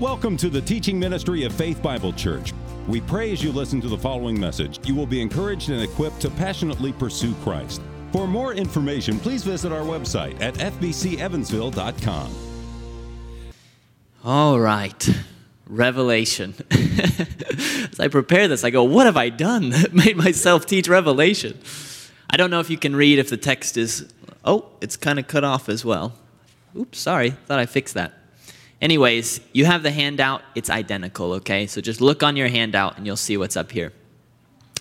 Welcome to the teaching ministry of Faith Bible Church. We pray as you listen to the following message, you will be encouraged and equipped to passionately pursue Christ. For more information, please visit our website at fbcevansville.com. All right, Revelation. As I prepare this, I go, what have I done that made myself teach Revelation? I don't know if you can read if the text is, oh, it's kind of cut off as well. Oops, sorry, thought I fixed that. Anyways, you have the handout, it's identical, okay? So just look on your handout and you'll see what's up here.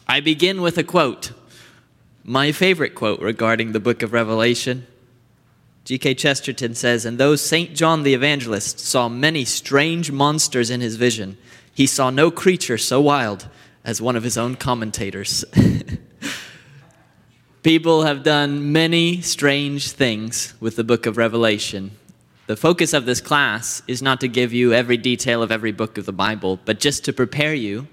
I begin with a quote, my favorite quote regarding the book of Revelation. G.K. Chesterton says, And though St. John the Evangelist saw many strange monsters in his vision, he saw no creature so wild as one of his own commentators. People have done many strange things with the book of Revelation, the focus of this class is not to give you every detail of every book of the Bible, but just to prepare you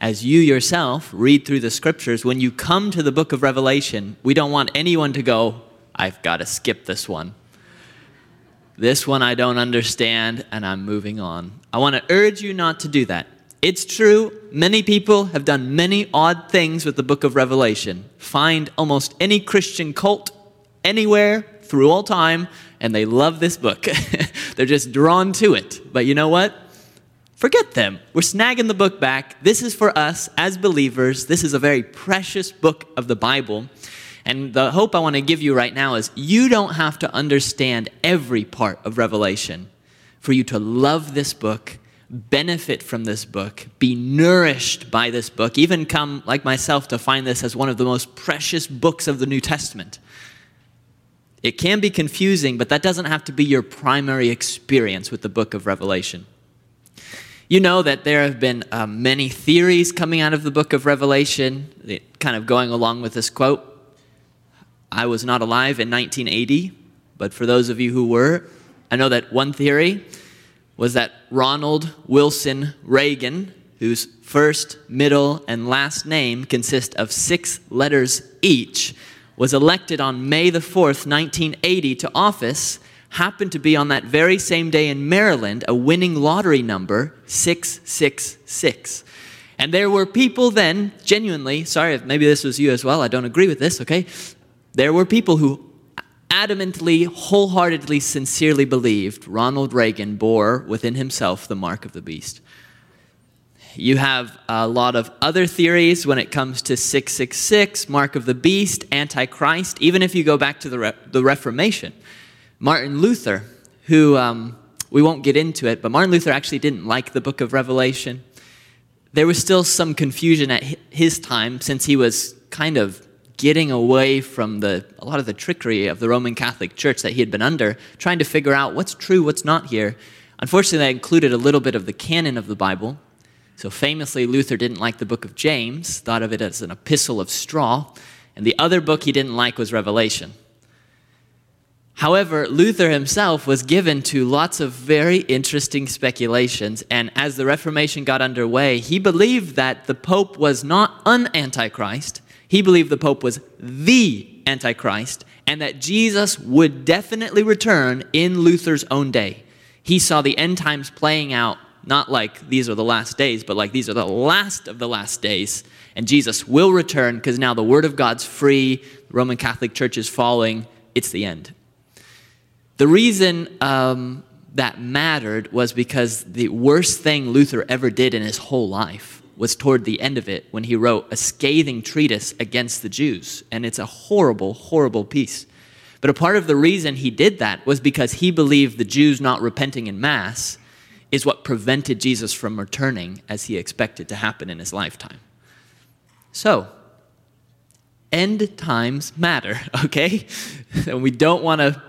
as you yourself read through the scriptures. When you come to the book of Revelation, we don't want anyone to go, I've got to skip this one. This one I don't understand, and I'm moving on. I want to urge you not to do that. It's true, many people have done many odd things with the book of Revelation. Find almost any Christian cult anywhere through all time and they love this book. They're just drawn to it. But you know what? Forget them. We're snagging the book back. This is for us as believers. This is a very precious book of the Bible. And the hope I want to give you right now is you don't have to understand every part of Revelation for you to love this book, benefit from this book, be nourished by this book, even come, like myself, to find this as one of the most precious books of the New Testament. It can be confusing, but that doesn't have to be your primary experience with the book of Revelation. You know that there have been uh, many theories coming out of the book of Revelation, kind of going along with this quote. I was not alive in 1980, but for those of you who were, I know that one theory was that Ronald Wilson Reagan, whose first, middle, and last name consist of six letters each, was elected on May the 4th, 1980 to office happened to be on that very same day in Maryland a winning lottery number 666. And there were people then, genuinely, sorry if maybe this was you as well, I don't agree with this, okay? There were people who adamantly, wholeheartedly, sincerely believed Ronald Reagan bore within himself the mark of the beast. You have a lot of other theories when it comes to 666, Mark of the Beast, Antichrist, even if you go back to the, Re- the Reformation. Martin Luther, who um, we won't get into it, but Martin Luther actually didn't like the book of Revelation. There was still some confusion at his time since he was kind of getting away from the, a lot of the trickery of the Roman Catholic Church that he had been under, trying to figure out what's true, what's not here. Unfortunately, that included a little bit of the canon of the Bible. So famously, Luther didn't like the book of James, thought of it as an epistle of straw, and the other book he didn't like was Revelation. However, Luther himself was given to lots of very interesting speculations, and as the Reformation got underway, he believed that the Pope was not an Antichrist, he believed the Pope was the Antichrist, and that Jesus would definitely return in Luther's own day. He saw the end times playing out not like these are the last days, but like these are the last of the last days. And Jesus will return because now the Word of God's free, the Roman Catholic Church is falling, it's the end. The reason um, that mattered was because the worst thing Luther ever did in his whole life was toward the end of it when he wrote a scathing treatise against the Jews. And it's a horrible, horrible piece. But a part of the reason he did that was because he believed the Jews not repenting in Mass is what prevented Jesus from returning as he expected to happen in his lifetime. So, end times matter, okay? and we don't want to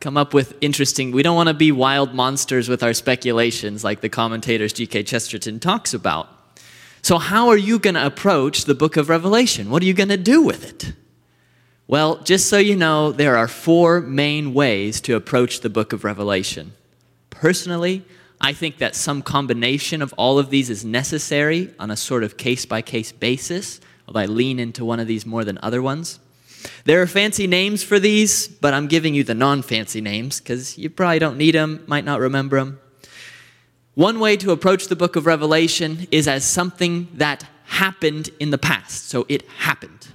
come up with interesting, we don't want to be wild monsters with our speculations like the commentators G.K. Chesterton talks about. So, how are you going to approach the book of Revelation? What are you going to do with it? Well, just so you know, there are four main ways to approach the book of Revelation. Personally, I think that some combination of all of these is necessary on a sort of case by case basis, although I lean into one of these more than other ones. There are fancy names for these, but I'm giving you the non fancy names because you probably don't need them, might not remember them. One way to approach the book of Revelation is as something that happened in the past. So it happened.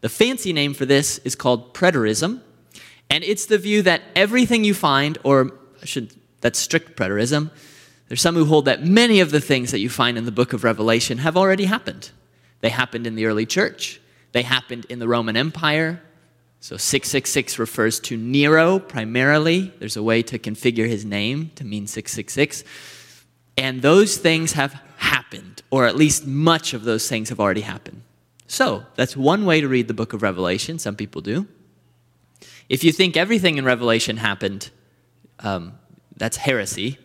The fancy name for this is called preterism, and it's the view that everything you find, or I should, that's strict preterism. There's some who hold that many of the things that you find in the book of Revelation have already happened. They happened in the early church, they happened in the Roman Empire. So 666 refers to Nero primarily. There's a way to configure his name to mean 666. And those things have happened, or at least much of those things have already happened. So, that's one way to read the book of Revelation. Some people do. If you think everything in Revelation happened, um, that's heresy,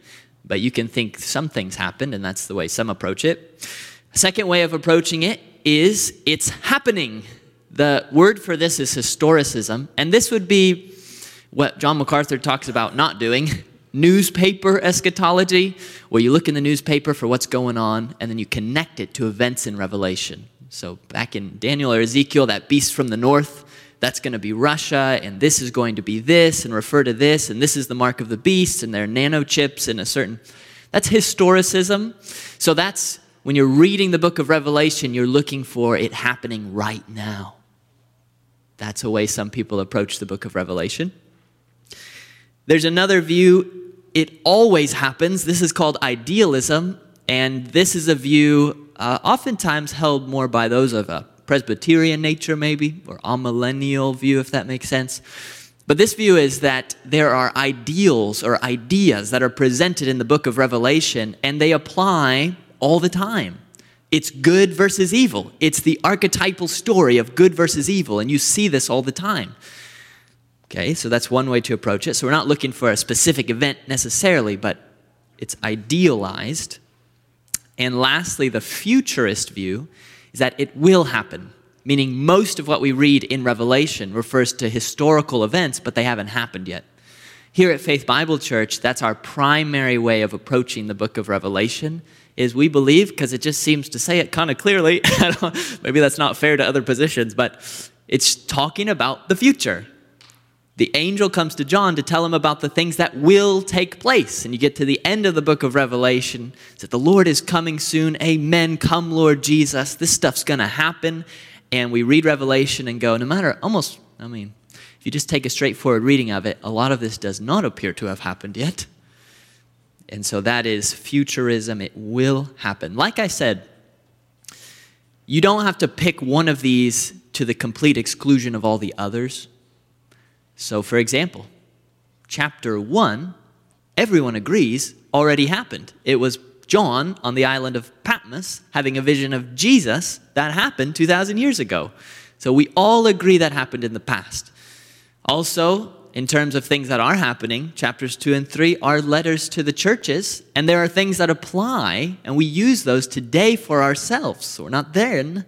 but you can think some things happened, and that's the way some approach it. Second way of approaching it is it's happening. The word for this is historicism, and this would be what John MacArthur talks about not doing newspaper eschatology, where you look in the newspaper for what's going on and then you connect it to events in Revelation. So, back in Daniel or Ezekiel, that beast from the north, that's going to be Russia, and this is going to be this, and refer to this, and this is the mark of the beast, and there are nanochips and a certain. That's historicism. So, that's when you're reading the book of Revelation, you're looking for it happening right now. That's a way some people approach the book of Revelation. There's another view it always happens. This is called idealism, and this is a view uh, oftentimes held more by those of a Presbyterian nature, maybe, or amillennial view, if that makes sense. But this view is that there are ideals or ideas that are presented in the book of Revelation, and they apply all the time. It's good versus evil. It's the archetypal story of good versus evil, and you see this all the time. Okay, so that's one way to approach it. So we're not looking for a specific event necessarily, but it's idealized. And lastly, the futurist view is that it will happen, meaning most of what we read in Revelation refers to historical events, but they haven't happened yet. Here at Faith Bible Church, that's our primary way of approaching the book of Revelation is we believe because it just seems to say it kind of clearly. Maybe that's not fair to other positions, but it's talking about the future the angel comes to John to tell him about the things that will take place. And you get to the end of the book of Revelation, that the Lord is coming soon. Amen. Come, Lord Jesus. This stuff's going to happen. And we read Revelation and go, no matter, almost, I mean, if you just take a straightforward reading of it, a lot of this does not appear to have happened yet. And so that is futurism. It will happen. Like I said, you don't have to pick one of these to the complete exclusion of all the others. So, for example, chapter 1, everyone agrees, already happened. It was John on the island of Patmos having a vision of Jesus that happened 2,000 years ago. So, we all agree that happened in the past. Also, in terms of things that are happening, chapters 2 and 3 are letters to the churches, and there are things that apply, and we use those today for ourselves. We're not then,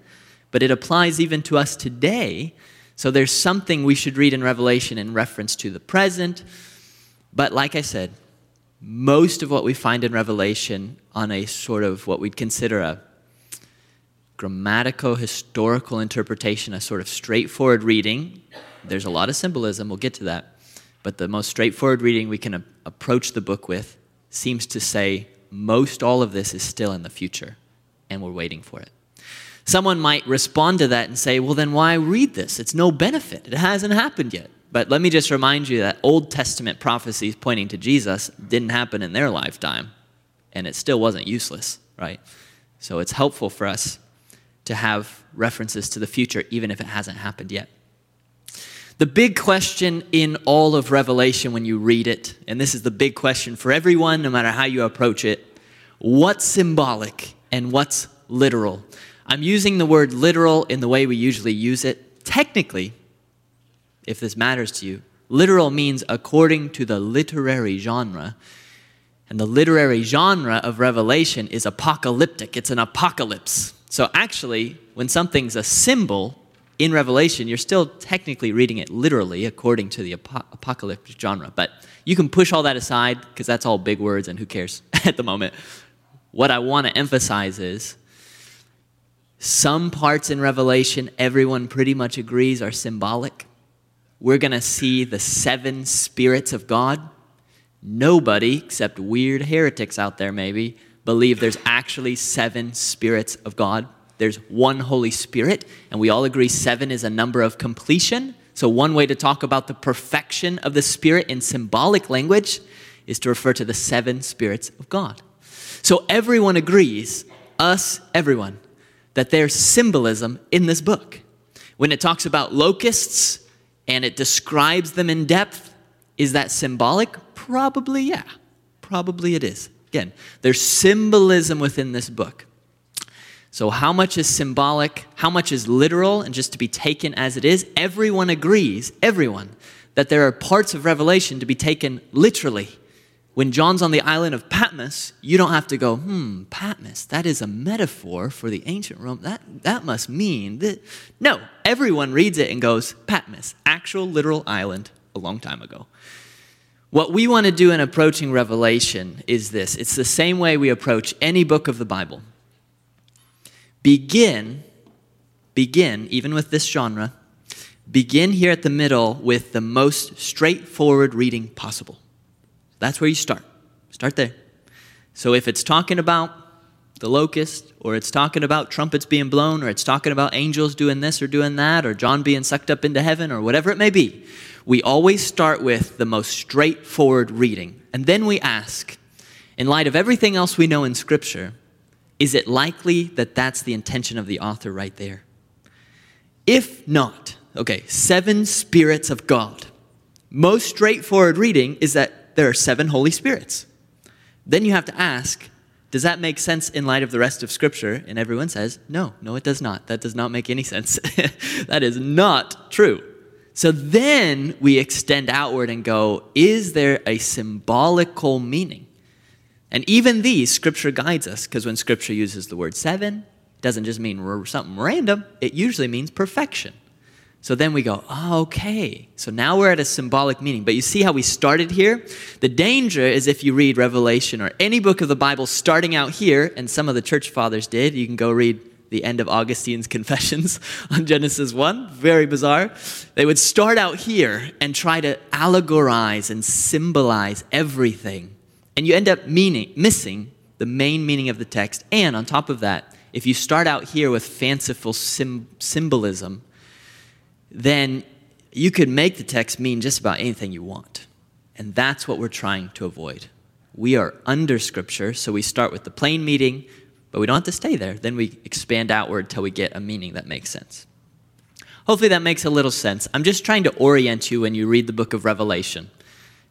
but it applies even to us today so there's something we should read in Revelation in reference to the present. But like I said, most of what we find in Revelation on a sort of what we'd consider a grammatical historical interpretation, a sort of straightforward reading. There's a lot of symbolism, we'll get to that. But the most straightforward reading we can a- approach the book with seems to say most all of this is still in the future, and we're waiting for it. Someone might respond to that and say, well, then why read this? It's no benefit. It hasn't happened yet. But let me just remind you that Old Testament prophecies pointing to Jesus didn't happen in their lifetime, and it still wasn't useless, right? So it's helpful for us to have references to the future, even if it hasn't happened yet. The big question in all of Revelation when you read it, and this is the big question for everyone, no matter how you approach it what's symbolic and what's literal? I'm using the word literal in the way we usually use it. Technically, if this matters to you, literal means according to the literary genre. And the literary genre of Revelation is apocalyptic, it's an apocalypse. So actually, when something's a symbol in Revelation, you're still technically reading it literally according to the ap- apocalyptic genre. But you can push all that aside because that's all big words and who cares at the moment. What I want to emphasize is some parts in Revelation, everyone pretty much agrees, are symbolic. We're going to see the seven spirits of God. Nobody, except weird heretics out there maybe, believe there's actually seven spirits of God. There's one Holy Spirit, and we all agree seven is a number of completion. So, one way to talk about the perfection of the Spirit in symbolic language is to refer to the seven spirits of God. So, everyone agrees, us, everyone, that there's symbolism in this book. When it talks about locusts and it describes them in depth, is that symbolic? Probably, yeah. Probably it is. Again, there's symbolism within this book. So, how much is symbolic? How much is literal and just to be taken as it is? Everyone agrees, everyone, that there are parts of Revelation to be taken literally. When John's on the island of Patmos, you don't have to go, hmm, Patmos, that is a metaphor for the ancient Rome. That, that must mean that. No, everyone reads it and goes, Patmos, actual literal island a long time ago. What we want to do in approaching Revelation is this it's the same way we approach any book of the Bible. Begin, begin, even with this genre, begin here at the middle with the most straightforward reading possible. That's where you start. Start there. So if it's talking about the locust, or it's talking about trumpets being blown, or it's talking about angels doing this or doing that, or John being sucked up into heaven, or whatever it may be, we always start with the most straightforward reading. And then we ask, in light of everything else we know in Scripture, is it likely that that's the intention of the author right there? If not, okay, seven spirits of God. Most straightforward reading is that there are seven Holy Spirits. Then you have to ask, does that make sense in light of the rest of Scripture? And everyone says, no, no, it does not. That does not make any sense. that is not true. So then we extend outward and go, is there a symbolical meaning? And even these, Scripture guides us, because when Scripture uses the word seven, it doesn't just mean something random, it usually means perfection. So then we go, oh, okay. So now we're at a symbolic meaning. But you see how we started here? The danger is if you read Revelation or any book of the Bible starting out here, and some of the church fathers did, you can go read the end of Augustine's Confessions on Genesis 1. Very bizarre. They would start out here and try to allegorize and symbolize everything. And you end up meaning, missing the main meaning of the text. And on top of that, if you start out here with fanciful sim- symbolism, then you could make the text mean just about anything you want. And that's what we're trying to avoid. We are under Scripture, so we start with the plain meaning, but we don't have to stay there. Then we expand outward till we get a meaning that makes sense. Hopefully, that makes a little sense. I'm just trying to orient you when you read the book of Revelation.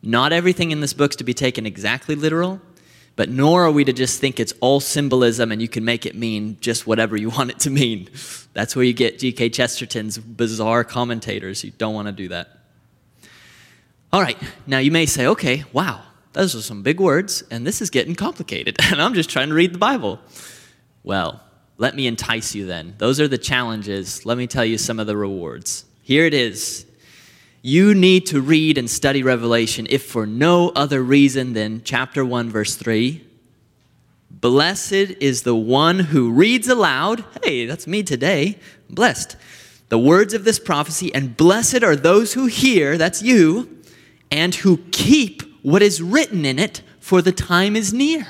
Not everything in this book is to be taken exactly literal, but nor are we to just think it's all symbolism and you can make it mean just whatever you want it to mean. That's where you get G.K. Chesterton's bizarre commentators. You don't want to do that. All right, now you may say, okay, wow, those are some big words, and this is getting complicated, and I'm just trying to read the Bible. Well, let me entice you then. Those are the challenges. Let me tell you some of the rewards. Here it is you need to read and study Revelation if for no other reason than chapter 1, verse 3. Blessed is the one who reads aloud. Hey, that's me today. Blessed. The words of this prophecy, and blessed are those who hear, that's you, and who keep what is written in it, for the time is near.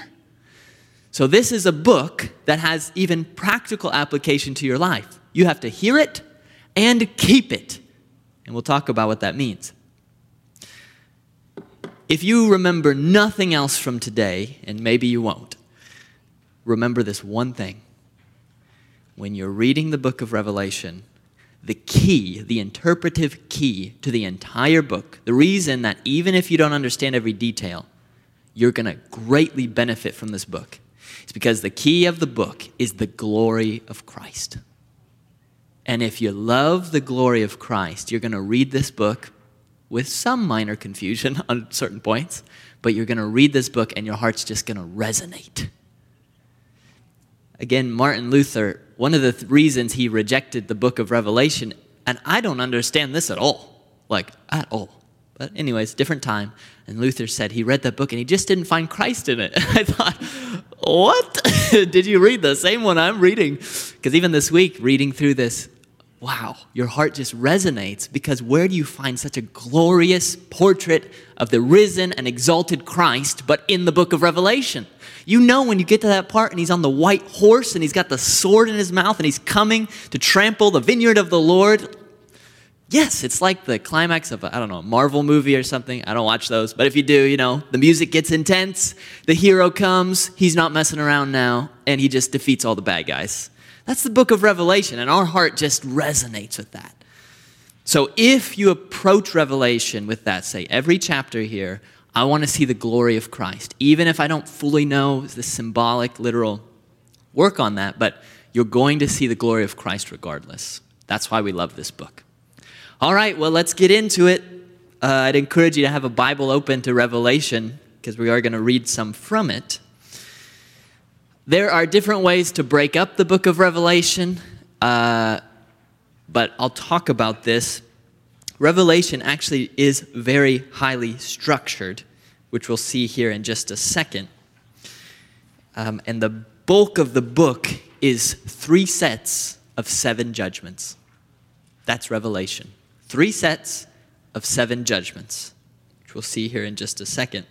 So, this is a book that has even practical application to your life. You have to hear it and keep it. And we'll talk about what that means. If you remember nothing else from today, and maybe you won't, remember this one thing. When you're reading the book of Revelation, the key, the interpretive key to the entire book, the reason that even if you don't understand every detail, you're going to greatly benefit from this book, is because the key of the book is the glory of Christ. And if you love the glory of Christ, you're going to read this book with some minor confusion on certain points, but you're going to read this book and your heart's just going to resonate. Again, Martin Luther, one of the th- reasons he rejected the book of Revelation, and I don't understand this at all, like at all. But, anyways, different time. And Luther said he read that book and he just didn't find Christ in it. I thought, what? Did you read the same one I'm reading? Because even this week, reading through this wow, your heart just resonates because where do you find such a glorious portrait of the risen and exalted Christ but in the book of Revelation? You know when you get to that part and he's on the white horse and he's got the sword in his mouth and he's coming to trample the vineyard of the Lord. Yes, it's like the climax of, I don't know, a Marvel movie or something. I don't watch those. But if you do, you know, the music gets intense, the hero comes, he's not messing around now, and he just defeats all the bad guys. That's the book of Revelation, and our heart just resonates with that. So if you approach Revelation with that, say, every chapter here, I want to see the glory of Christ, even if I don't fully know the symbolic, literal work on that, but you're going to see the glory of Christ regardless. That's why we love this book. All right, well, let's get into it. Uh, I'd encourage you to have a Bible open to Revelation because we are going to read some from it. There are different ways to break up the book of Revelation, uh, but I'll talk about this. Revelation actually is very highly structured, which we'll see here in just a second. Um, and the bulk of the book is three sets of seven judgments. That's Revelation. Three sets of seven judgments, which we'll see here in just a second.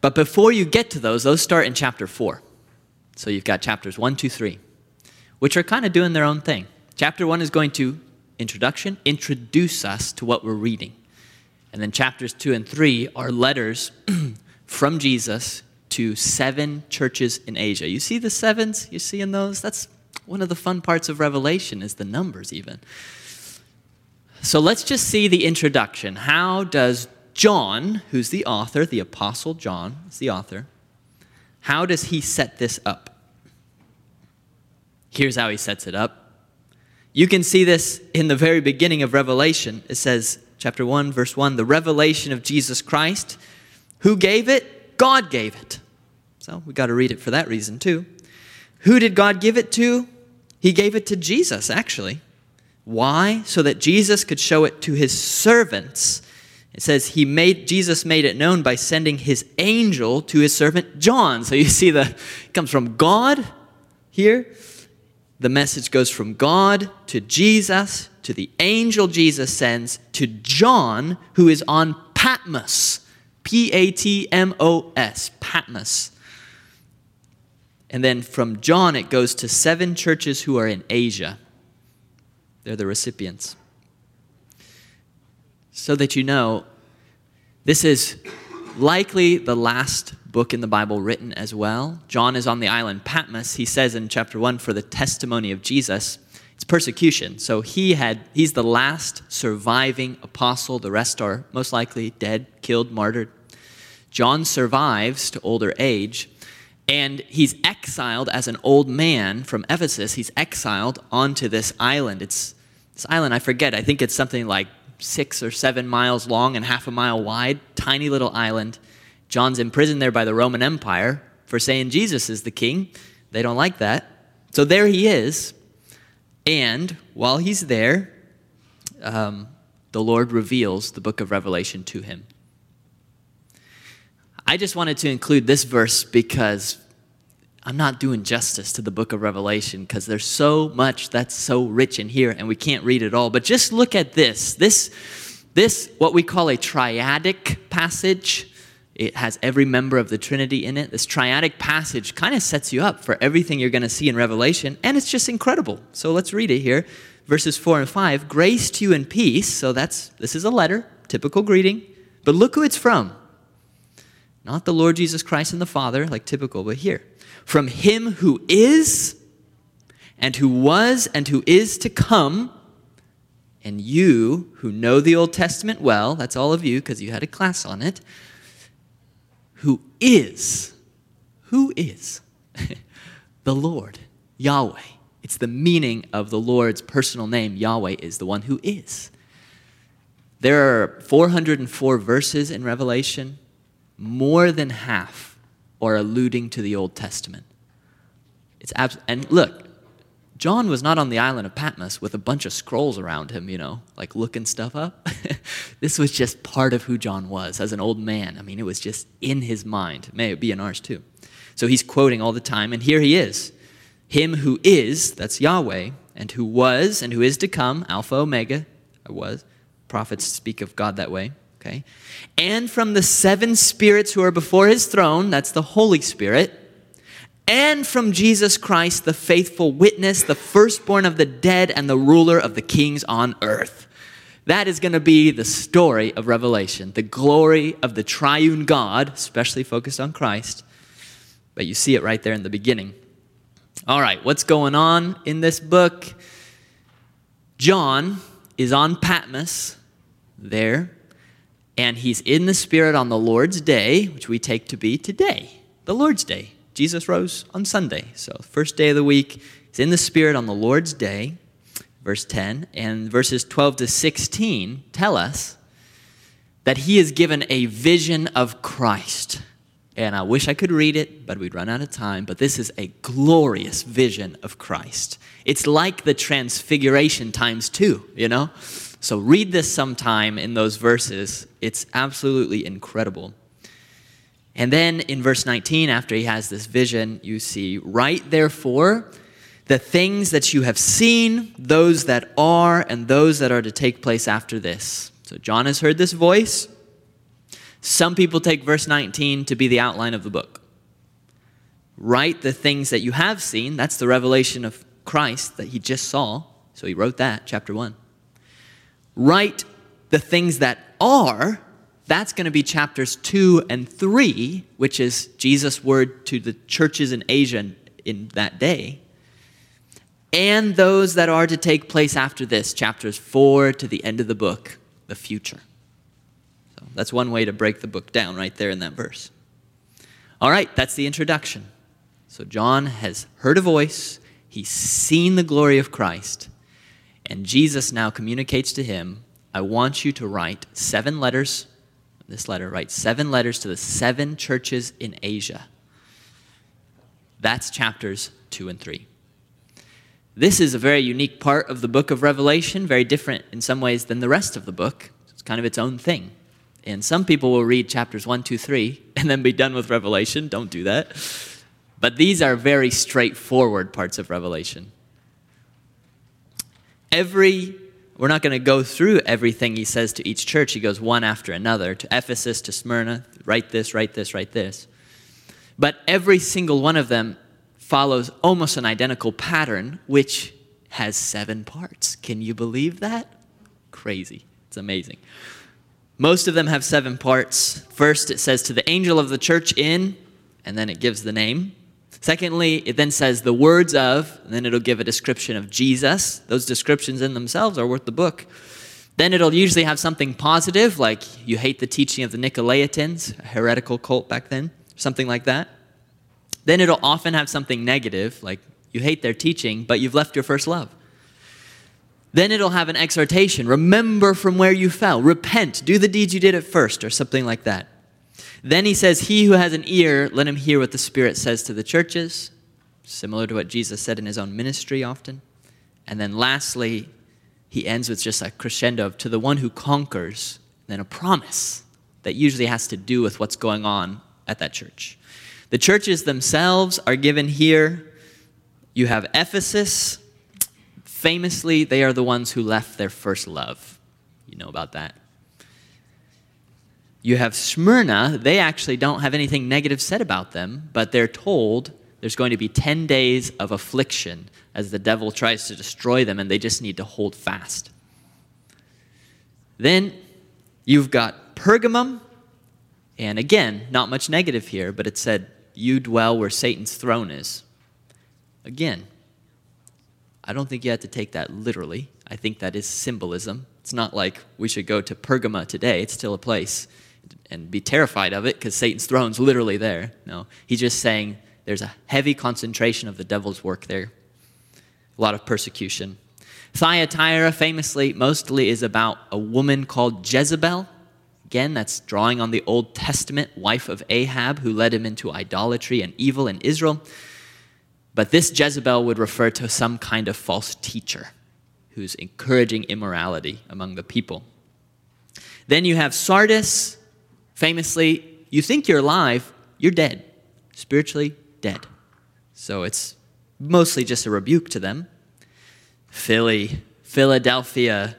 But before you get to those, those start in chapter 4. So you've got chapters 1, 2, 3, which are kind of doing their own thing. Chapter 1 is going to introduction, introduce us to what we're reading. And then chapters 2 and 3 are letters from Jesus to seven churches in Asia. You see the sevens? You see in those? That's one of the fun parts of Revelation is the numbers even. So let's just see the introduction. How does John, who's the author, the Apostle John is the author, how does he set this up? Here's how he sets it up. You can see this in the very beginning of Revelation. It says, chapter 1, verse 1, the revelation of Jesus Christ. Who gave it? God gave it. So we got to read it for that reason too. Who did God give it to? He gave it to Jesus, actually. Why? So that Jesus could show it to his servants. It says he made Jesus made it known by sending his angel to his servant John. So you see the comes from God here. The message goes from God to Jesus to the angel Jesus sends to John who is on Patmos. P A T M O S, Patmos. And then from John it goes to seven churches who are in Asia. They're the recipients. So that you know, this is likely the last book in the Bible written as well. John is on the island Patmos. He says in chapter 1 for the testimony of Jesus. It's persecution. So he had he's the last surviving apostle. The rest are most likely dead, killed, martyred. John survives to older age and he's exiled as an old man from Ephesus. He's exiled onto this island. It's this island, I forget, I think it's something like six or seven miles long and half a mile wide, tiny little island. John's imprisoned there by the Roman Empire for saying Jesus is the king. They don't like that. So there he is. And while he's there, um, the Lord reveals the book of Revelation to him. I just wanted to include this verse because I'm not doing justice to the book of Revelation because there's so much that's so rich in here and we can't read it all. But just look at this. This, this what we call a triadic passage. It has every member of the Trinity in it. This triadic passage kind of sets you up for everything you're going to see in Revelation, and it's just incredible. So let's read it here. Verses 4 and 5. Grace to you and peace. So that's this is a letter, typical greeting. But look who it's from. Not the Lord Jesus Christ and the Father, like typical, but here from him who is, and who was, and who is to come. And you who know the Old Testament well, that's all of you because you had a class on it, who is, who is the Lord, Yahweh. It's the meaning of the Lord's personal name. Yahweh is the one who is. There are 404 verses in Revelation, more than half or alluding to the Old Testament. It's abs- and look, John was not on the island of Patmos with a bunch of scrolls around him, you know, like looking stuff up. this was just part of who John was as an old man. I mean, it was just in his mind. May it be in ours too. So he's quoting all the time, and here he is Him who is, that's Yahweh, and who was, and who is to come, Alpha, Omega, I was. Prophets speak of God that way, okay? And from the seven spirits who are before his throne, that's the Holy Spirit, and from Jesus Christ, the faithful witness, the firstborn of the dead, and the ruler of the kings on earth. That is going to be the story of Revelation, the glory of the triune God, especially focused on Christ. But you see it right there in the beginning. All right, what's going on in this book? John is on Patmos there, and he's in the Spirit on the Lord's day, which we take to be today, the Lord's day. Jesus rose on Sunday, so first day of the week. He's in the Spirit on the Lord's day verse 10, and verses 12 to 16 tell us that he is given a vision of Christ. And I wish I could read it, but we'd run out of time. But this is a glorious vision of Christ. It's like the transfiguration times two, you know? So read this sometime in those verses. It's absolutely incredible. And then in verse 19, after he has this vision, you see, Write therefore the things that you have seen, those that are, and those that are to take place after this. So John has heard this voice. Some people take verse 19 to be the outline of the book. Write the things that you have seen. That's the revelation of Christ that he just saw. So he wrote that, chapter 1. Write the things that are. That's going to be chapters 2 and 3, which is Jesus' word to the churches in Asia in that day and those that are to take place after this, chapters 4 to the end of the book, the future. So that's one way to break the book down right there in that verse. All right, that's the introduction. So John has heard a voice, he's seen the glory of Christ, and Jesus now communicates to him, I want you to write seven letters. This letter, write seven letters to the seven churches in Asia. That's chapters 2 and 3. This is a very unique part of the book of Revelation, very different in some ways than the rest of the book. It's kind of its own thing. And some people will read chapters 1, 2, 3 and then be done with Revelation. Don't do that. But these are very straightforward parts of Revelation. Every, we're not going to go through everything he says to each church. He goes one after another to Ephesus, to Smyrna, write this, write this, write this. But every single one of them follows almost an identical pattern, which has seven parts. Can you believe that? Crazy. It's amazing. Most of them have seven parts. First, it says to the angel of the church in, and then it gives the name. Secondly, it then says the words of, and then it'll give a description of Jesus. Those descriptions in themselves are worth the book. Then it'll usually have something positive, like you hate the teaching of the Nicolaitans, a heretical cult back then, something like that. Then it'll often have something negative, like you hate their teaching, but you've left your first love. Then it'll have an exhortation remember from where you fell, repent, do the deeds you did at first, or something like that. Then he says, He who has an ear, let him hear what the Spirit says to the churches, similar to what Jesus said in his own ministry often. And then lastly, he ends with just a crescendo of to the one who conquers, then a promise that usually has to do with what's going on at that church. The churches themselves are given here. You have Ephesus. Famously, they are the ones who left their first love. You know about that. You have Smyrna. They actually don't have anything negative said about them, but they're told there's going to be 10 days of affliction as the devil tries to destroy them, and they just need to hold fast. Then you've got Pergamum, and again, not much negative here, but it said you dwell where Satan's throne is. Again, I don't think you have to take that literally. I think that is symbolism. It's not like we should go to Pergama today, it's still a place, and be terrified of it because Satan's throne's literally there. No, he's just saying there's a heavy concentration of the devil's work there, a lot of persecution. Thyatira famously mostly is about a woman called Jezebel Again, that's drawing on the Old Testament wife of Ahab who led him into idolatry and evil in Israel. But this Jezebel would refer to some kind of false teacher who's encouraging immorality among the people. Then you have Sardis. Famously, you think you're alive, you're dead, spiritually dead. So it's mostly just a rebuke to them. Philly, Philadelphia,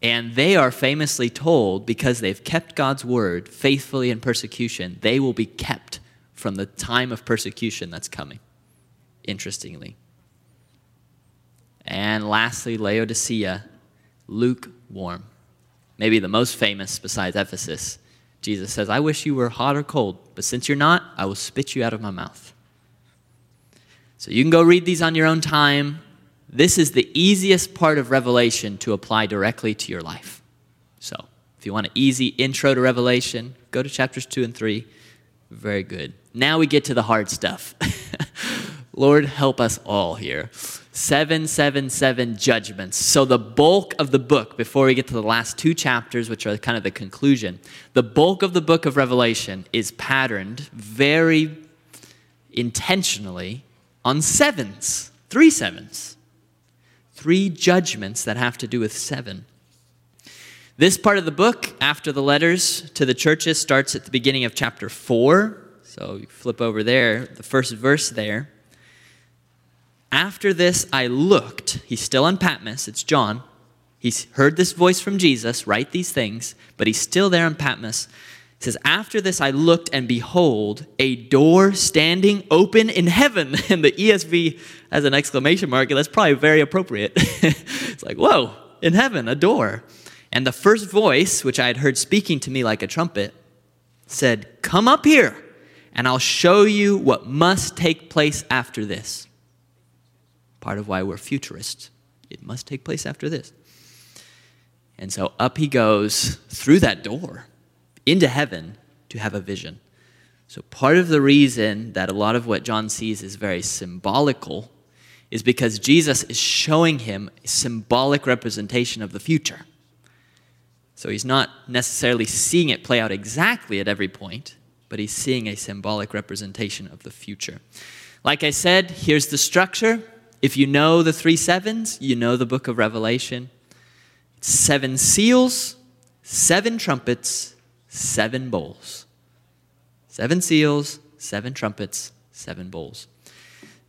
and they are famously told because they've kept God's word faithfully in persecution, they will be kept from the time of persecution that's coming. Interestingly. And lastly, Laodicea, lukewarm. Maybe the most famous besides Ephesus. Jesus says, I wish you were hot or cold, but since you're not, I will spit you out of my mouth. So you can go read these on your own time. This is the easiest part of Revelation to apply directly to your life. So if you want an easy intro to Revelation, go to chapters 2 and 3. Very good. Now we get to the hard stuff. Lord, help us all here. 777 judgments. So, the bulk of the book, before we get to the last two chapters, which are kind of the conclusion, the bulk of the book of Revelation is patterned very intentionally on sevens, three sevens, three judgments that have to do with seven. This part of the book, after the letters to the churches, starts at the beginning of chapter 4. So, you flip over there, the first verse there. After this, I looked. He's still on Patmos. It's John. He's heard this voice from Jesus, write these things, but he's still there on Patmos. It says, After this, I looked, and behold, a door standing open in heaven. And the ESV has an exclamation mark, that's probably very appropriate. it's like, whoa, in heaven, a door. And the first voice, which I had heard speaking to me like a trumpet, said, Come up here, and I'll show you what must take place after this part of why we're futurists. It must take place after this. And so up he goes through that door into heaven to have a vision. So part of the reason that a lot of what John sees is very symbolical is because Jesus is showing him a symbolic representation of the future. So he's not necessarily seeing it play out exactly at every point, but he's seeing a symbolic representation of the future. Like I said, here's the structure. If you know the three sevens, you know the book of Revelation. Seven seals, seven trumpets, seven bowls. Seven seals, seven trumpets, seven bowls.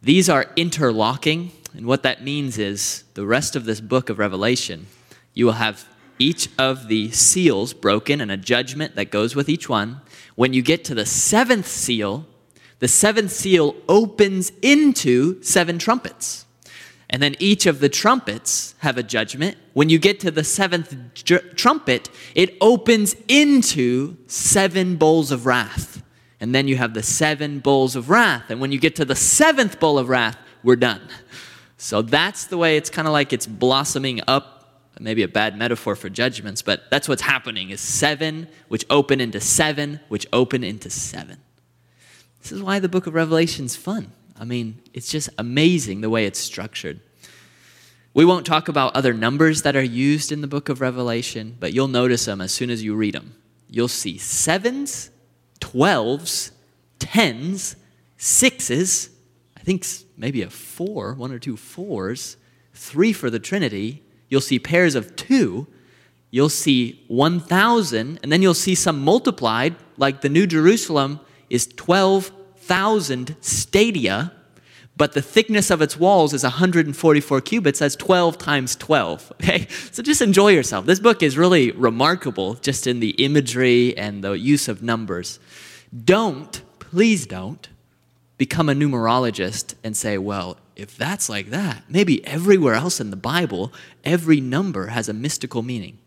These are interlocking, and what that means is the rest of this book of Revelation, you will have each of the seals broken and a judgment that goes with each one. When you get to the seventh seal, the seventh seal opens into seven trumpets. And then each of the trumpets have a judgment. When you get to the seventh trumpet, it opens into seven bowls of wrath. And then you have the seven bowls of wrath. And when you get to the seventh bowl of wrath, we're done. So that's the way it's kind of like it's blossoming up. Maybe a bad metaphor for judgments, but that's what's happening is seven, which open into seven, which open into seven. This is why the book of Revelation is fun. I mean, it's just amazing the way it's structured. We won't talk about other numbers that are used in the book of Revelation, but you'll notice them as soon as you read them. You'll see sevens, twelves, tens, sixes, I think maybe a four, one or two fours, three for the Trinity. You'll see pairs of two. You'll see 1,000, and then you'll see some multiplied, like the New Jerusalem is 12,000 stadia, but the thickness of its walls is 144 cubits. That's 12 times 12. Okay? So just enjoy yourself. This book is really remarkable just in the imagery and the use of numbers. Don't, please don't, become a numerologist and say, well, if that's like that, maybe everywhere else in the Bible, every number has a mystical meaning.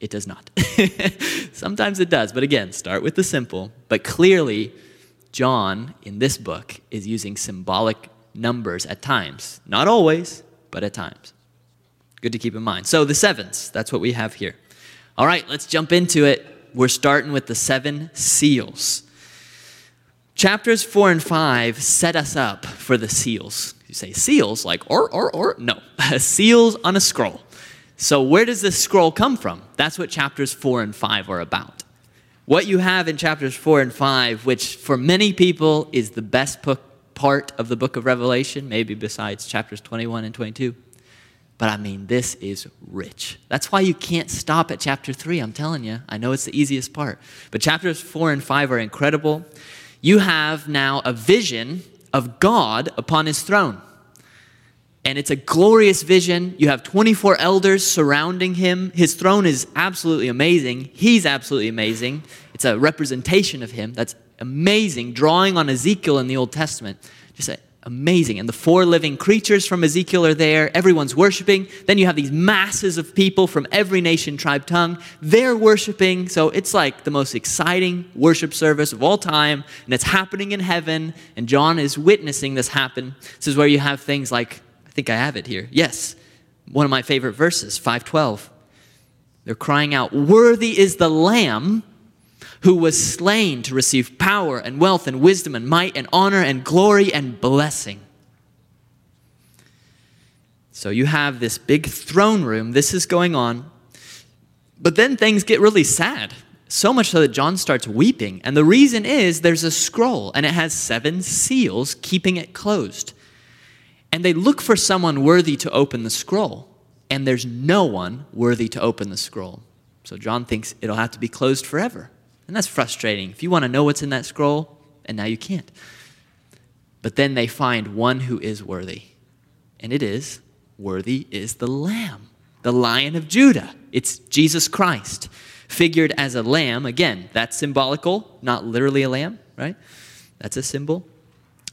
It does not. Sometimes it does, but again, start with the simple. But clearly, John in this book is using symbolic numbers at times. Not always, but at times. Good to keep in mind. So, the sevens, that's what we have here. All right, let's jump into it. We're starting with the seven seals. Chapters four and five set us up for the seals. You say seals, like or, or, or? No, seals on a scroll. So, where does this scroll come from? That's what chapters 4 and 5 are about. What you have in chapters 4 and 5, which for many people is the best part of the book of Revelation, maybe besides chapters 21 and 22. But I mean, this is rich. That's why you can't stop at chapter 3, I'm telling you. I know it's the easiest part. But chapters 4 and 5 are incredible. You have now a vision of God upon his throne. And it's a glorious vision. You have 24 elders surrounding him. His throne is absolutely amazing. He's absolutely amazing. It's a representation of him that's amazing, drawing on Ezekiel in the Old Testament. Just amazing. And the four living creatures from Ezekiel are there. Everyone's worshiping. Then you have these masses of people from every nation, tribe, tongue. They're worshiping. So it's like the most exciting worship service of all time. And it's happening in heaven. And John is witnessing this happen. This is where you have things like, think I have it here. Yes. One of my favorite verses, 512. They're crying out, Worthy is the Lamb who was slain to receive power and wealth and wisdom and might and honor and glory and blessing. So you have this big throne room. This is going on. But then things get really sad. So much so that John starts weeping. And the reason is there's a scroll and it has seven seals keeping it closed. And they look for someone worthy to open the scroll. And there's no one worthy to open the scroll. So John thinks it'll have to be closed forever. And that's frustrating. If you want to know what's in that scroll, and now you can't. But then they find one who is worthy. And it is worthy is the Lamb, the Lion of Judah. It's Jesus Christ, figured as a lamb. Again, that's symbolical, not literally a lamb, right? That's a symbol.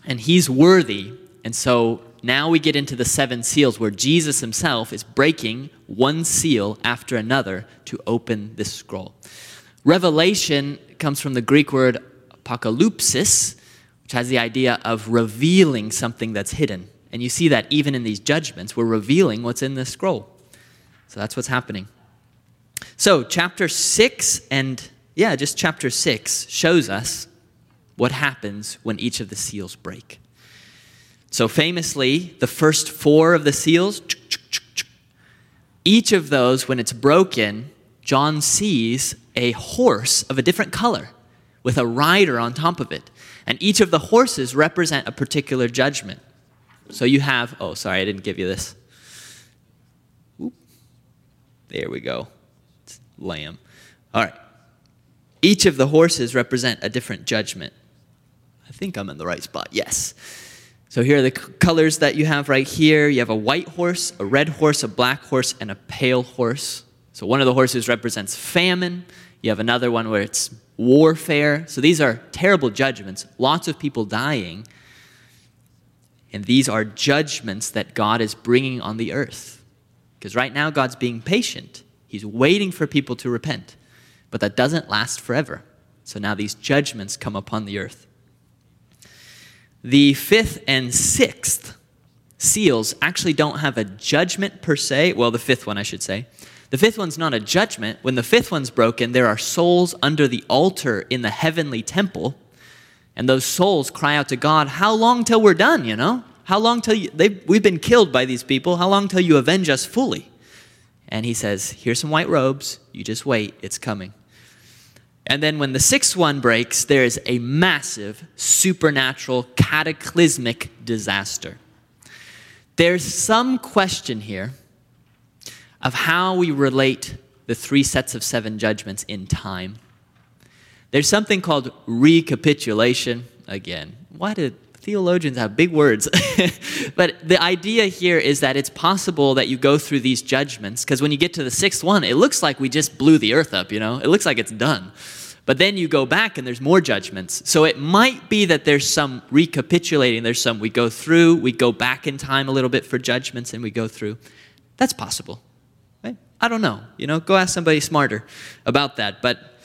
And he's worthy. And so now we get into the seven seals where Jesus himself is breaking one seal after another to open this scroll. Revelation comes from the Greek word apocalypsis, which has the idea of revealing something that's hidden. And you see that even in these judgments, we're revealing what's in this scroll. So that's what's happening. So, chapter 6 and, yeah, just chapter 6 shows us what happens when each of the seals break. So, famously, the first four of the seals, each of those, when it's broken, John sees a horse of a different color with a rider on top of it. And each of the horses represent a particular judgment. So you have, oh, sorry, I didn't give you this. Oop. There we go. It's lamb. All right. Each of the horses represent a different judgment. I think I'm in the right spot. Yes. So here are the colors that you have right here. You have a white horse, a red horse, a black horse, and a pale horse. So one of the horses represents famine. You have another one where it's warfare. So these are terrible judgments, lots of people dying. And these are judgments that God is bringing on the earth. Because right now, God's being patient, He's waiting for people to repent. But that doesn't last forever. So now these judgments come upon the earth. The fifth and sixth seals actually don't have a judgment per se. Well, the fifth one, I should say. The fifth one's not a judgment. When the fifth one's broken, there are souls under the altar in the heavenly temple. And those souls cry out to God, How long till we're done, you know? How long till you, we've been killed by these people? How long till you avenge us fully? And he says, Here's some white robes. You just wait, it's coming. And then when the sixth one breaks, there is a massive, supernatural, cataclysmic disaster. There's some question here of how we relate the three sets of seven judgments in time. There's something called recapitulation. Again, why do theologians have big words? but the idea here is that it's possible that you go through these judgments, because when you get to the sixth one, it looks like we just blew the earth up, you know? It looks like it's done. But then you go back and there's more judgments. So it might be that there's some recapitulating. There's some we go through, we go back in time a little bit for judgments, and we go through. That's possible. I don't know. You know, go ask somebody smarter about that. But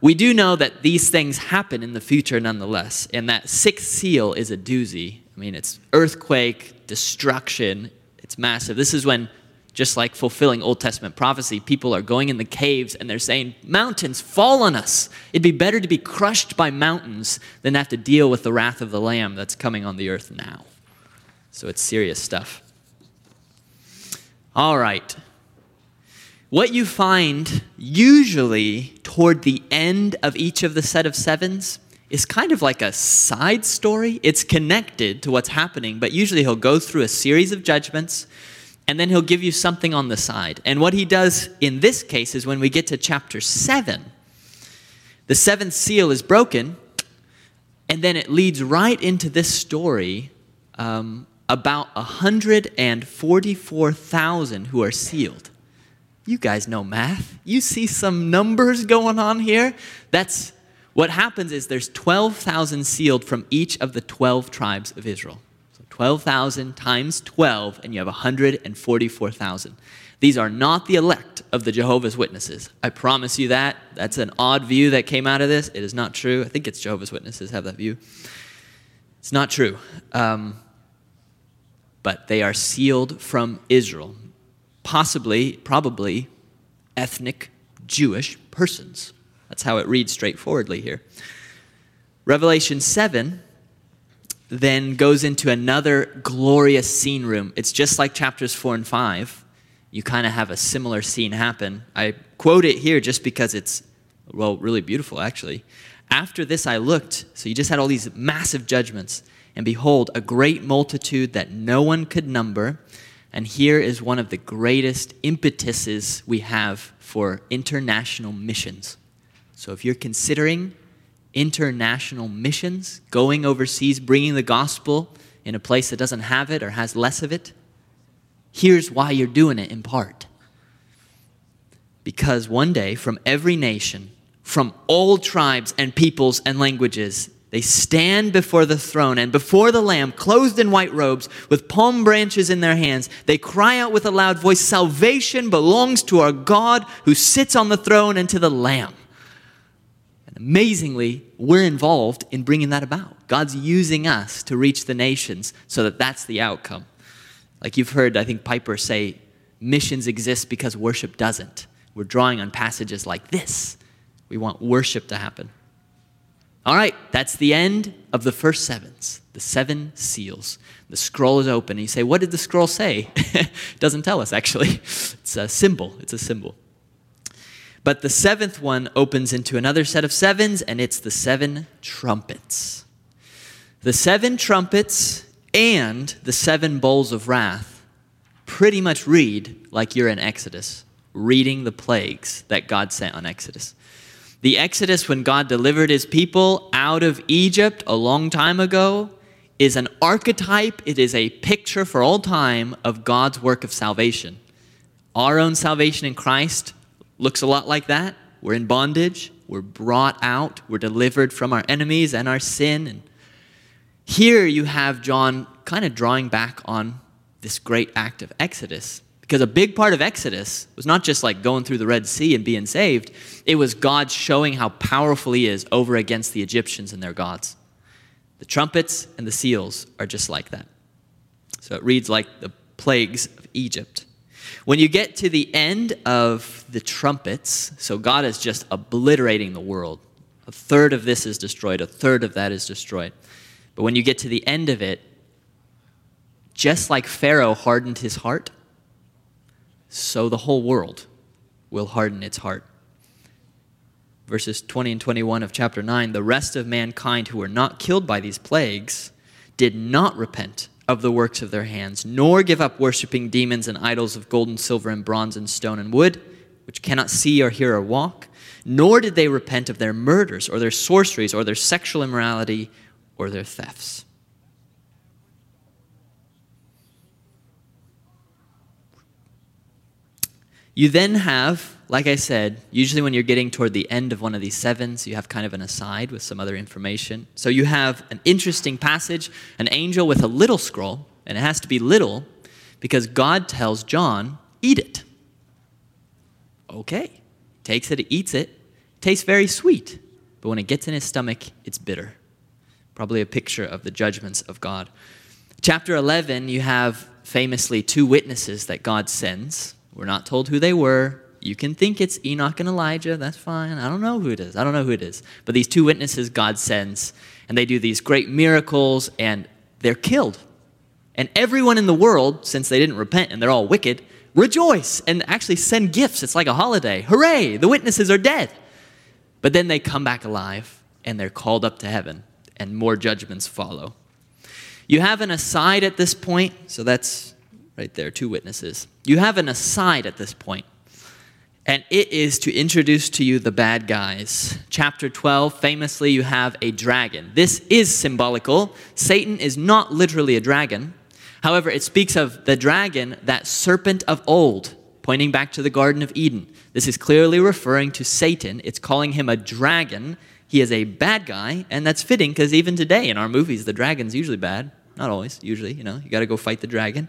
we do know that these things happen in the future nonetheless. And that sixth seal is a doozy. I mean, it's earthquake, destruction, it's massive. This is when, just like fulfilling Old Testament prophecy, people are going in the caves and they're saying, Mountains, fall on us. It'd be better to be crushed by mountains than have to deal with the wrath of the Lamb that's coming on the earth now. So it's serious stuff. All right what you find usually toward the end of each of the set of sevens is kind of like a side story. It's connected to what's happening, but usually he'll go through a series of judgments and then he'll give you something on the side. And what he does in this case is when we get to chapter 7, the seventh seal is broken, and then it leads right into this story um, about 144,000 who are sealed. You guys know math. You see some numbers going on here? That's what happens is there's 12,000 sealed from each of the 12 tribes of Israel. So 12,000 times 12 and you have 144,000. These are not the elect of the Jehovah's Witnesses. I promise you that. That's an odd view that came out of this. It is not true. I think it's Jehovah's Witnesses have that view. It's not true. Um, but they are sealed from Israel, possibly, probably ethnic Jewish persons. That's how it reads straightforwardly here. Revelation 7 then goes into another glorious scene room. It's just like chapters 4 and 5. You kind of have a similar scene happen. I quote it here just because it's, well, really beautiful, actually. After this I looked, so you just had all these massive judgments, and behold, a great multitude that no one could number. And here is one of the greatest impetuses we have for international missions. So if you're considering international missions, going overseas, bringing the gospel in a place that doesn't have it or has less of it, here's why you're doing it in part. Because one day, from every nation, from all tribes and peoples and languages. They stand before the throne and before the Lamb, clothed in white robes, with palm branches in their hands. They cry out with a loud voice Salvation belongs to our God who sits on the throne and to the Lamb. And amazingly, we're involved in bringing that about. God's using us to reach the nations so that that's the outcome. Like you've heard, I think, Piper say, missions exist because worship doesn't. We're drawing on passages like this we want worship to happen. All right, that's the end of the first sevens, the seven seals. The scroll is open. And you say, What did the scroll say? it doesn't tell us, actually. It's a symbol. It's a symbol. But the seventh one opens into another set of sevens, and it's the seven trumpets. The seven trumpets and the seven bowls of wrath pretty much read like you're in Exodus, reading the plagues that God sent on Exodus. The Exodus, when God delivered his people out of Egypt a long time ago, is an archetype, it is a picture for all time of God's work of salvation. Our own salvation in Christ looks a lot like that. We're in bondage, we're brought out, we're delivered from our enemies and our sin. And here you have John kind of drawing back on this great act of Exodus because a big part of Exodus was not just like going through the Red Sea and being saved, it was God showing how powerful He is over against the Egyptians and their gods. The trumpets and the seals are just like that. So it reads like the plagues of Egypt. When you get to the end of the trumpets, so God is just obliterating the world. A third of this is destroyed, a third of that is destroyed. But when you get to the end of it, just like Pharaoh hardened his heart, so the whole world will harden its heart. Verses 20 and 21 of chapter 9 the rest of mankind who were not killed by these plagues did not repent of the works of their hands, nor give up worshiping demons and idols of gold and silver and bronze and stone and wood, which cannot see or hear or walk, nor did they repent of their murders or their sorceries or their sexual immorality or their thefts. You then have, like I said, usually when you're getting toward the end of one of these sevens, you have kind of an aside with some other information. So you have an interesting passage, an angel with a little scroll, and it has to be little because God tells John, eat it. Okay. Takes it, eats it. Tastes very sweet, but when it gets in his stomach, it's bitter. Probably a picture of the judgments of God. Chapter 11, you have famously two witnesses that God sends we're not told who they were. You can think it's Enoch and Elijah. That's fine. I don't know who it is. I don't know who it is. But these two witnesses God sends, and they do these great miracles, and they're killed. And everyone in the world, since they didn't repent and they're all wicked, rejoice and actually send gifts. It's like a holiday. Hooray! The witnesses are dead. But then they come back alive and they're called up to heaven, and more judgments follow. You have an aside at this point, so that's right there, two witnesses. You have an aside at this point, and it is to introduce to you the bad guys. Chapter 12, famously, you have a dragon. This is symbolical. Satan is not literally a dragon. However, it speaks of the dragon, that serpent of old, pointing back to the Garden of Eden. This is clearly referring to Satan. It's calling him a dragon. He is a bad guy, and that's fitting because even today in our movies, the dragon's usually bad. Not always, usually, you know, you got to go fight the dragon.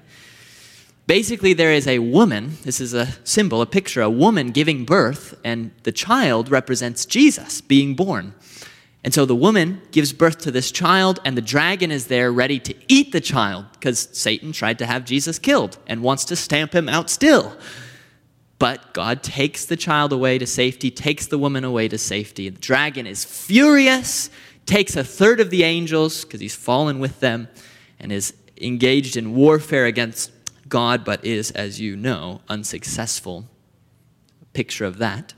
Basically, there is a woman, this is a symbol, a picture, a woman giving birth, and the child represents Jesus being born. And so the woman gives birth to this child, and the dragon is there ready to eat the child because Satan tried to have Jesus killed and wants to stamp him out still. But God takes the child away to safety, takes the woman away to safety. The dragon is furious, takes a third of the angels because he's fallen with them, and is engaged in warfare against God, but is, as you know, unsuccessful. Picture of that.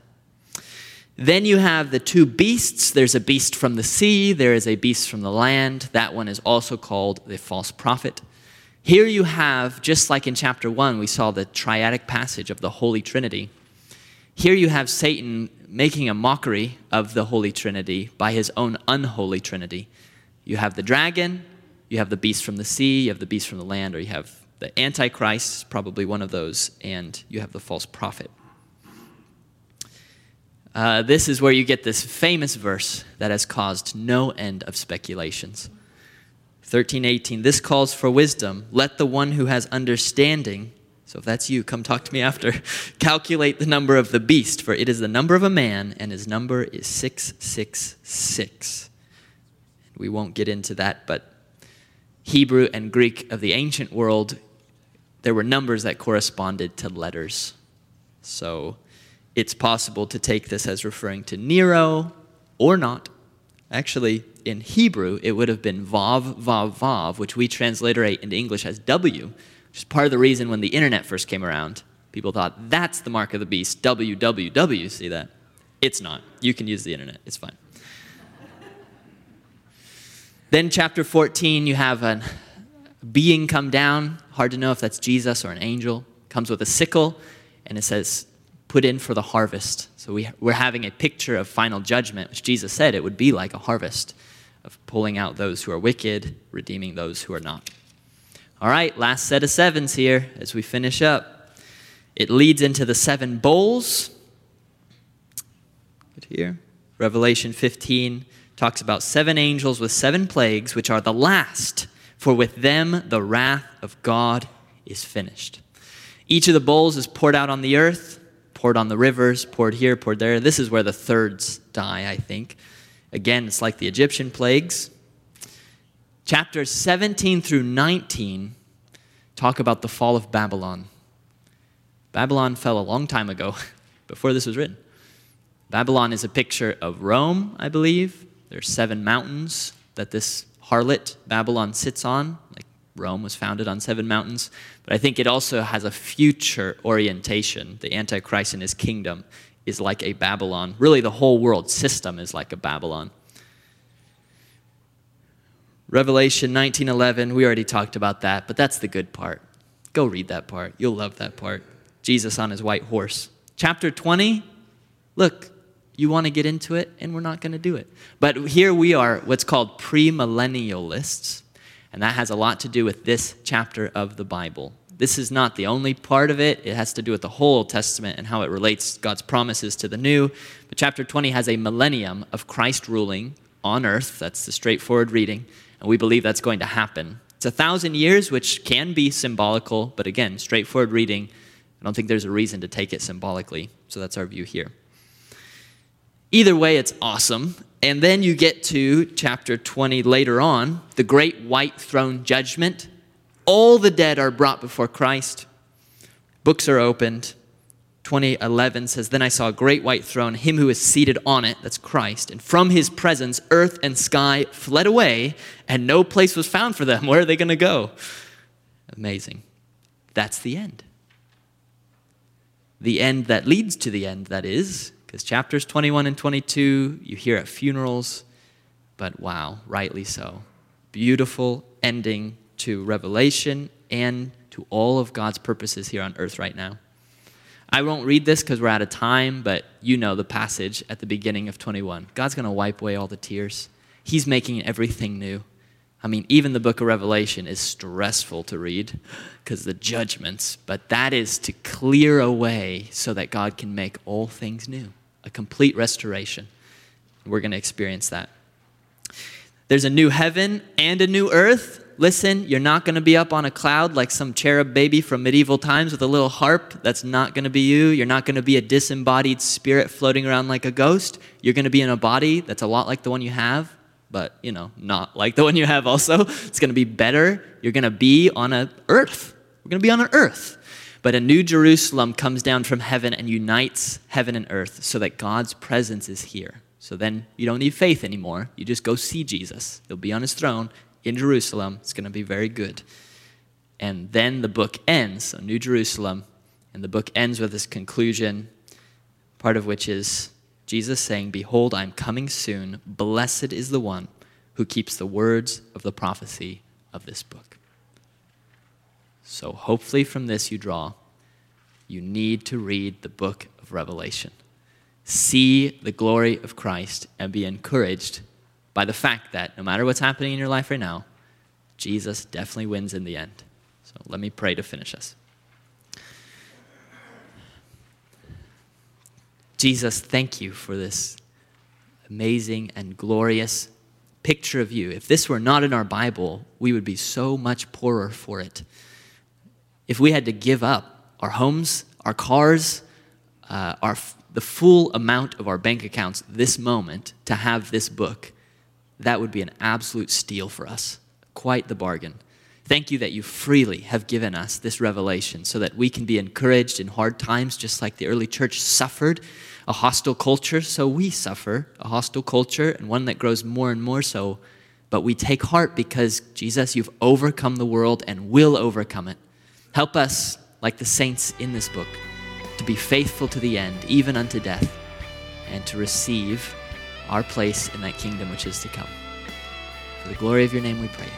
Then you have the two beasts. There's a beast from the sea, there is a beast from the land. That one is also called the false prophet. Here you have, just like in chapter 1, we saw the triadic passage of the Holy Trinity. Here you have Satan making a mockery of the Holy Trinity by his own unholy Trinity. You have the dragon, you have the beast from the sea, you have the beast from the land, or you have the Antichrist, is probably one of those, and you have the false prophet. Uh, this is where you get this famous verse that has caused no end of speculations. 1318 This calls for wisdom. Let the one who has understanding, so if that's you, come talk to me after, calculate the number of the beast, for it is the number of a man, and his number is 666. We won't get into that, but Hebrew and Greek of the ancient world, there were numbers that corresponded to letters. So it's possible to take this as referring to Nero or not. Actually, in Hebrew, it would have been Vav, Vav, Vav, which we transliterate into English as W, which is part of the reason when the internet first came around, people thought that's the mark of the beast, WWW. See that? It's not. You can use the internet, it's fine. Then, chapter 14, you have a being come down. Hard to know if that's Jesus or an angel. Comes with a sickle, and it says, put in for the harvest. So we, we're having a picture of final judgment, which Jesus said it would be like a harvest of pulling out those who are wicked, redeeming those who are not. All right, last set of sevens here as we finish up. It leads into the seven bowls. Good here. Revelation 15 talks about seven angels with seven plagues, which are the last, for with them the wrath of God is finished. Each of the bowls is poured out on the earth poured on the rivers, poured here, poured there. This is where the thirds die, I think. Again, it's like the Egyptian plagues. Chapters 17 through 19 talk about the fall of Babylon. Babylon fell a long time ago, before this was written. Babylon is a picture of Rome, I believe. There are seven mountains that this harlot Babylon sits on, like Rome was founded on seven mountains, but I think it also has a future orientation. The Antichrist and his kingdom is like a Babylon. Really, the whole world system is like a Babylon. Revelation 19:11, we already talked about that, but that's the good part. Go read that part. You'll love that part. Jesus on his white horse. Chapter 20, look, you want to get into it, and we're not going to do it. But here we are, what's called premillennialists. And that has a lot to do with this chapter of the Bible. This is not the only part of it. It has to do with the whole Old Testament and how it relates God's promises to the new. But chapter 20 has a millennium of Christ ruling on earth. That's the straightforward reading. And we believe that's going to happen. It's a thousand years, which can be symbolical, but again, straightforward reading. I don't think there's a reason to take it symbolically. So that's our view here. Either way, it's awesome. And then you get to chapter 20 later on, the great white throne judgment. All the dead are brought before Christ. Books are opened. 2011 says, Then I saw a great white throne, him who is seated on it, that's Christ, and from his presence, earth and sky fled away, and no place was found for them. Where are they going to go? Amazing. That's the end. The end that leads to the end, that is, because chapters 21 and 22 you hear at funerals, but wow, rightly so. Beautiful ending to Revelation and to all of God's purposes here on earth right now. I won't read this because we're out of time, but you know the passage at the beginning of 21. God's going to wipe away all the tears. He's making everything new. I mean, even the book of Revelation is stressful to read because the judgments, but that is to clear away so that God can make all things new, a complete restoration. We're going to experience that. There's a new heaven and a new earth. Listen, you're not going to be up on a cloud like some cherub baby from medieval times with a little harp. That's not going to be you. You're not going to be a disembodied spirit floating around like a ghost. You're going to be in a body that's a lot like the one you have but you know, not like the one you have also. It's going to be better. You're going to be on a earth. We're going to be on an earth. But a new Jerusalem comes down from heaven and unites heaven and earth so that God's presence is here. So then you don't need faith anymore. You just go see Jesus. He'll be on his throne in Jerusalem. It's going to be very good. And then the book ends, so New Jerusalem, and the book ends with this conclusion, part of which is Jesus saying, Behold, I am coming soon. Blessed is the one who keeps the words of the prophecy of this book. So, hopefully, from this you draw, you need to read the book of Revelation. See the glory of Christ and be encouraged by the fact that no matter what's happening in your life right now, Jesus definitely wins in the end. So, let me pray to finish us. Jesus, thank you for this amazing and glorious picture of you. If this were not in our Bible, we would be so much poorer for it. If we had to give up our homes, our cars, uh, our, the full amount of our bank accounts this moment to have this book, that would be an absolute steal for us. Quite the bargain. Thank you that you freely have given us this revelation so that we can be encouraged in hard times, just like the early church suffered a hostile culture, so we suffer a hostile culture and one that grows more and more so. But we take heart because, Jesus, you've overcome the world and will overcome it. Help us, like the saints in this book, to be faithful to the end, even unto death, and to receive our place in that kingdom which is to come. For the glory of your name we pray.